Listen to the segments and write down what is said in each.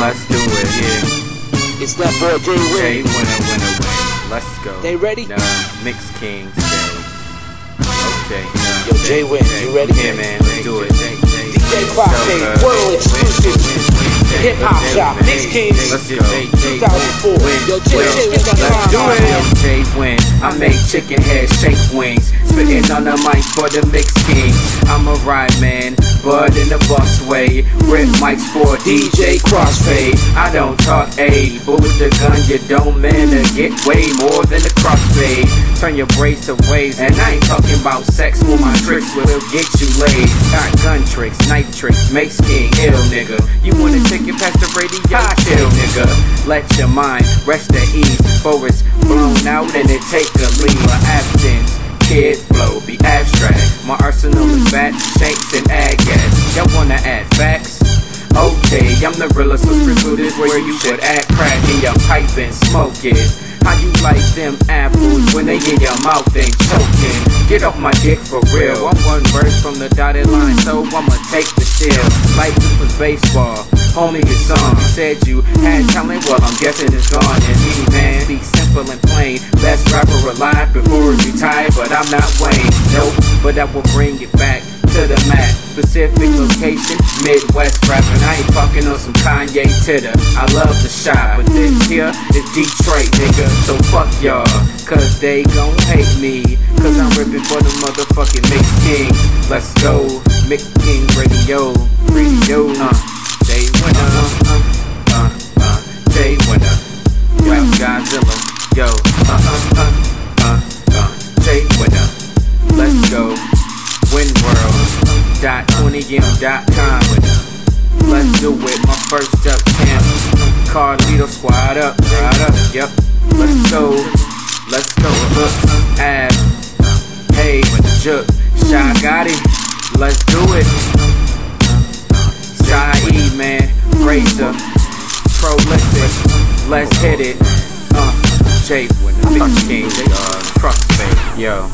Let's do it, yeah. It's that boy Jay J Winn. winner, winner, win. Let's go. They ready? The Mix King Jay. Okay. Yo, J Winn, you ready? Yeah, man. Let's do it. DJ Crossfade, world exclusive. Hip Hop Shop, Let's go. 2004. Yo, Jay, Jay, what's Let's up? do it. Win. I make chicken head shake wings. Spitting on the mic for the Mix King. I'm a ride man, but in the bus way. Rip mics for DJ Crossfade. I don't talk A, but with the gun you don't man to get way more than the crossfade. Turn your braids to waves, and I ain't talking about sex. With my tricks will get you laid. Got gun tricks, knife tricks, Mix King, ill nigga. You wanna take it past the radio? Chill, nigga. Let your mind rest at ease. For it's blown out and it take a leave of absence. Kid flow be abstract. My arsenal is fat, shapes, and gas. Y'all wanna add facts? Okay, I'm the realest of recruiters where you would act crack in your pipe and smoke it. How you like them apples when they in your mouth and choking? Get off my dick for real. I'm one verse from the dotted line, so I'ma take the chill. This was baseball. Homie, your song said you had talent, well, I'm guessing it's gone. And me, man, be simple and plain. Best rapper alive before he retired, but I'm not Wayne. Nope, but I will bring it back to the mat. Specific location, Midwest rapping. I ain't fucking on some Kanye titter. I love the shot, but this here is Detroit, nigga. So fuck y'all, cause they gon' hate me. Cause I'm ripping for the motherfucking Mix King. Let's go, Mix King Radio, Radio, uh, Winner, uh, uh, uh, Jay Winner, Rap Godzilla, yo, uh, uh, uh, uh, uh, Jay Winner. Let's go, winworld.20m.com. Let's do it, my first up camp. Carlito squad up, squad up, yep. Let's go, let's go, hook, ab, hey, Jook, Shy Gotti, let's do it. Hit it. Uh, J Winn, Big King, uh, yo.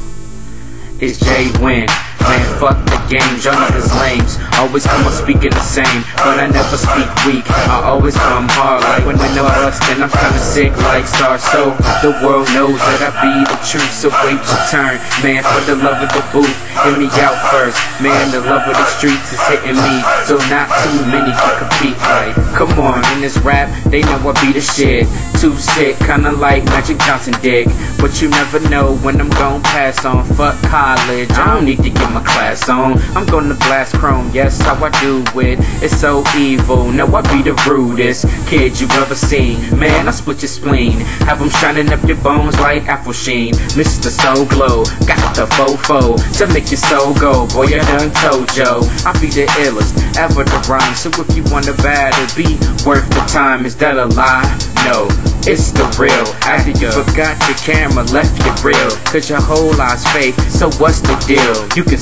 It's J Winn. Man, fuck the games, y'all niggas lames. Always come on speaking the same, but I never speak weak. I always come hard, like when I'm bust and I'm kinda sick like SARS. So the world knows that I be the truth, so wait your turn. Man, for the love of the booth, hit me out first. Man, the love of the streets is hitting me, so not too many can compete. Like, come on, in this rap, they know I be the shit. Too sick, kinda like Magic Johnson dick. But you never know when I'm gon' pass on. Fuck college, I don't need to get my class on. I'm gonna blast chrome, yes, how I do it. It's so evil, no, I be the rudest kid you ever seen. Man, I split your spleen, have them shining up your bones like apple sheen. Mr. Soul Glow, got the fofo to make your soul go. Boy, I done told yo, I be the illest ever to rhyme. So if you want a battle, be worth the time. Is that a lie? No. It's the real. After you forgot your camera, left your real. Cause your whole life's fake, so what's the deal? You can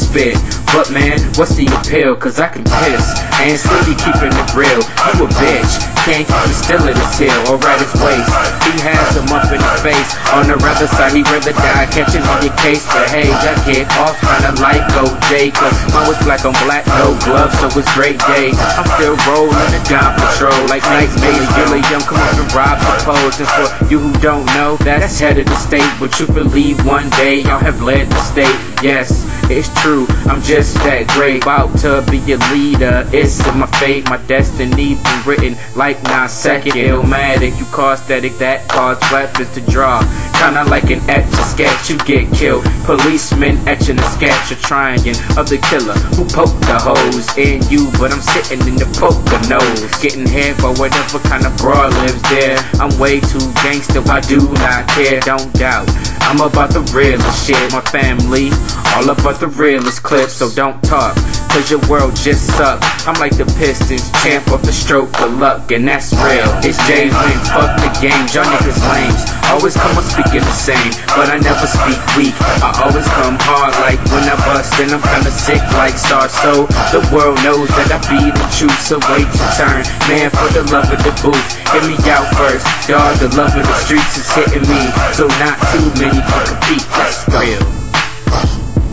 but man, what's the appeal? Cause I can piss and still be keeping it real. You a bitch, can't keep it still at his heel or at his waist. He has him up in the face. On the other side, he rather die catching on your case. But hey, that get off kinda like OJ. Cause mine was black on black, no gloves, so it's great day. I'm still rolling the down patrol like Night Maid. Really young, come up and rob the pose. And for you who don't know, that's head of the state. But you believe one day y'all have led the state. Yes, it's true, I'm just that great. About to be a leader, it's my fate. My destiny been written like nine second. Illmatic, you cause static, that cause weapons to draw. Kinda like an etch a sketch, you get killed. Policemen etching a sketch, a trying of the killer who poked the hose in you. But I'm sitting in the poker nose, getting head for whatever kind of broad lives there. I'm way too gangster, I do not care, don't doubt. I'm about the realest shit, my family. All about the realest clips, so don't talk. Cause your world just suck. I'm like the Pistons, champ of the stroke of luck, and that's real. It's J Winn, fuck the games, y'all niggas lames. Always come on speaking the same, but I never speak weak. I always come hard like when I bust, and I'm kinda sick like SARS. So the world knows that I be the truth, so wait your turn. Man, for the love of the booth, hit me out first. Dog, the love of the streets is hitting me, so not too many can compete. That's real.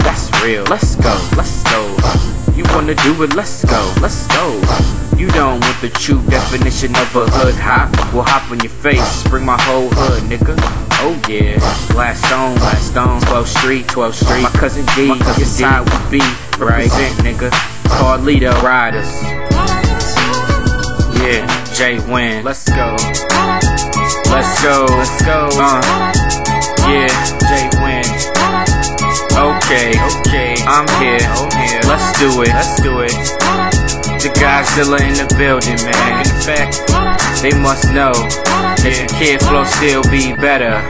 That's real. Let's go, let's go. You wanna do it, let's go, let's go. You don't want the true definition of a hood hop. Will hop on your face, bring my whole hood, nigga. Oh yeah, Last Stone, Last Stone, 12th Street, 12th Street. My cousin D, my cousin D. side we be, represent, right. nigga. Carlito Riders. Yeah, J Winn. Let's go. Let's go. Let's go. Uh, yeah, J Winn. Okay, okay, I'm here. I'm here. Let's do it. Let's do it. The Godzilla in the building, man. In fact, they must know that the kid flow still be better.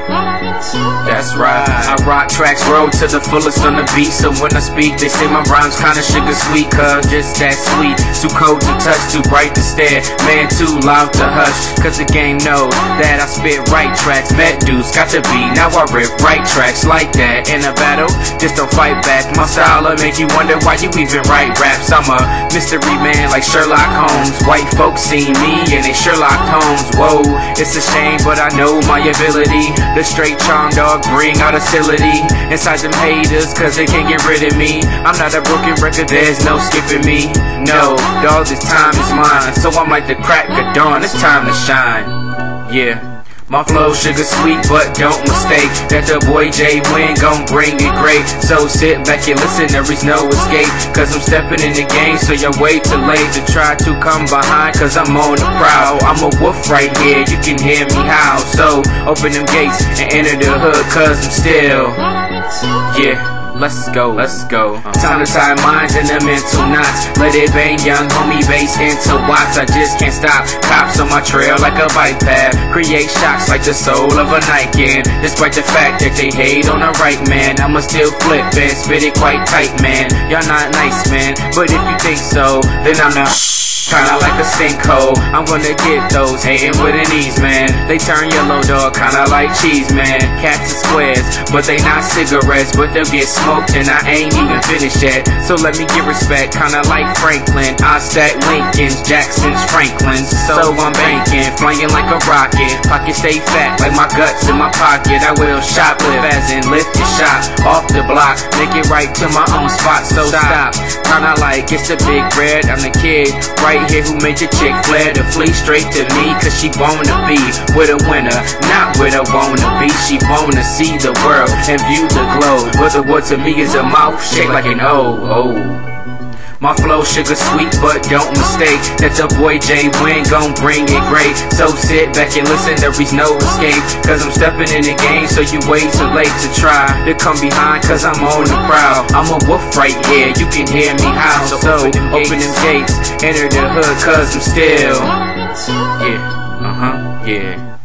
That's right. I rock tracks, roll to the fullest on the beat. So when I speak, they say my rhymes kinda sugar sweet, cuz just that sweet. Too cold to touch, too bright to stare. Man, too loud to hush. Cause the game knows that I spit right tracks. Met dudes, got the beat. Now I rip right tracks like that. In a battle, just don't fight back. My style will make you wonder why you even write raps. I'm a mystery man like Sherlock Holmes. White folks see me and they Sherlock Holmes. Whoa, it's a shame, but I know my ability. The straight charm dog bring out hostility inside them haters, cause they can't get rid of me. I'm not a broken record, there's no skipping me. No, dog, this time is mine. So I'm like the crack of dawn, it's time to shine. Yeah. My flow sugar sweet, but don't mistake that the boy J Winn gon' bring it great. So sit back and listen, there is no escape. Cause I'm stepping in the game, so you're way too late to try to come behind. Cause I'm on the prowl. I'm a wolf right here, you can hear me howl. So open them gates and enter the hood, cause I'm still, yeah. Let's go, let's go. Uh, Time to tie minds in the mental knots. Let it bang, young homie bass into watts. I just can't stop. Cops on my trail like a bike path. Create shocks like the soul of a Nike. Despite the fact that they hate on the right man, I'ma still flip and spit it quite tight, man. Y'all not nice, man. But if you think so, then I'm not. Kinda like a sinkhole. I'm gonna get those hating with an ease, man. They turn yellow dog, kinda like cheese, man. Cats are squares, but they not cigarettes. But they'll get smoked, and I ain't even finished yet. So let me get respect, kinda like Franklin. I stack Lincolns, Jacksons, Franklins. So I'm banking, flying like a rocket. Pocket stay fat, like my guts in my pocket. I will shoplift as in lift the shot off the block. Make it right to my own spot, so stop. Kinda like it's the big red, I'm the kid. Right here who made your chick flare to flee straight to me Cause she wanna be with a winner, not with a wanna be She wanna see the world and view the globe But the word to me is a mouth shaped like an O, oh my flow sugar sweet, but don't mistake that the boy J Winn gon' bring it great. So sit back and listen, there is no escape. Cause I'm stepping in the game, so you wait too late to try to come behind, cause I'm on the prowl. I'm a wolf right here, you can hear me howl. So, open, them, open them gates, enter the hood, cause I'm still. Yeah, uh huh, yeah.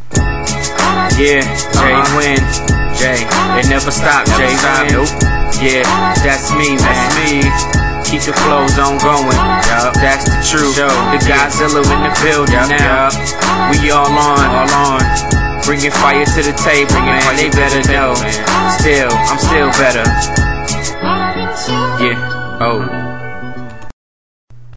Yeah, Jay uh-huh. Win. Jay, it never stop, J Winn. Nope. Yeah, that's me, man. That's me keep the flows on going. Yup, that's the truth. Show. The Godzilla in the building now. We all on, all on. Bringing fire to the table, man. They better know. Still, I'm still better. Yeah. Oh.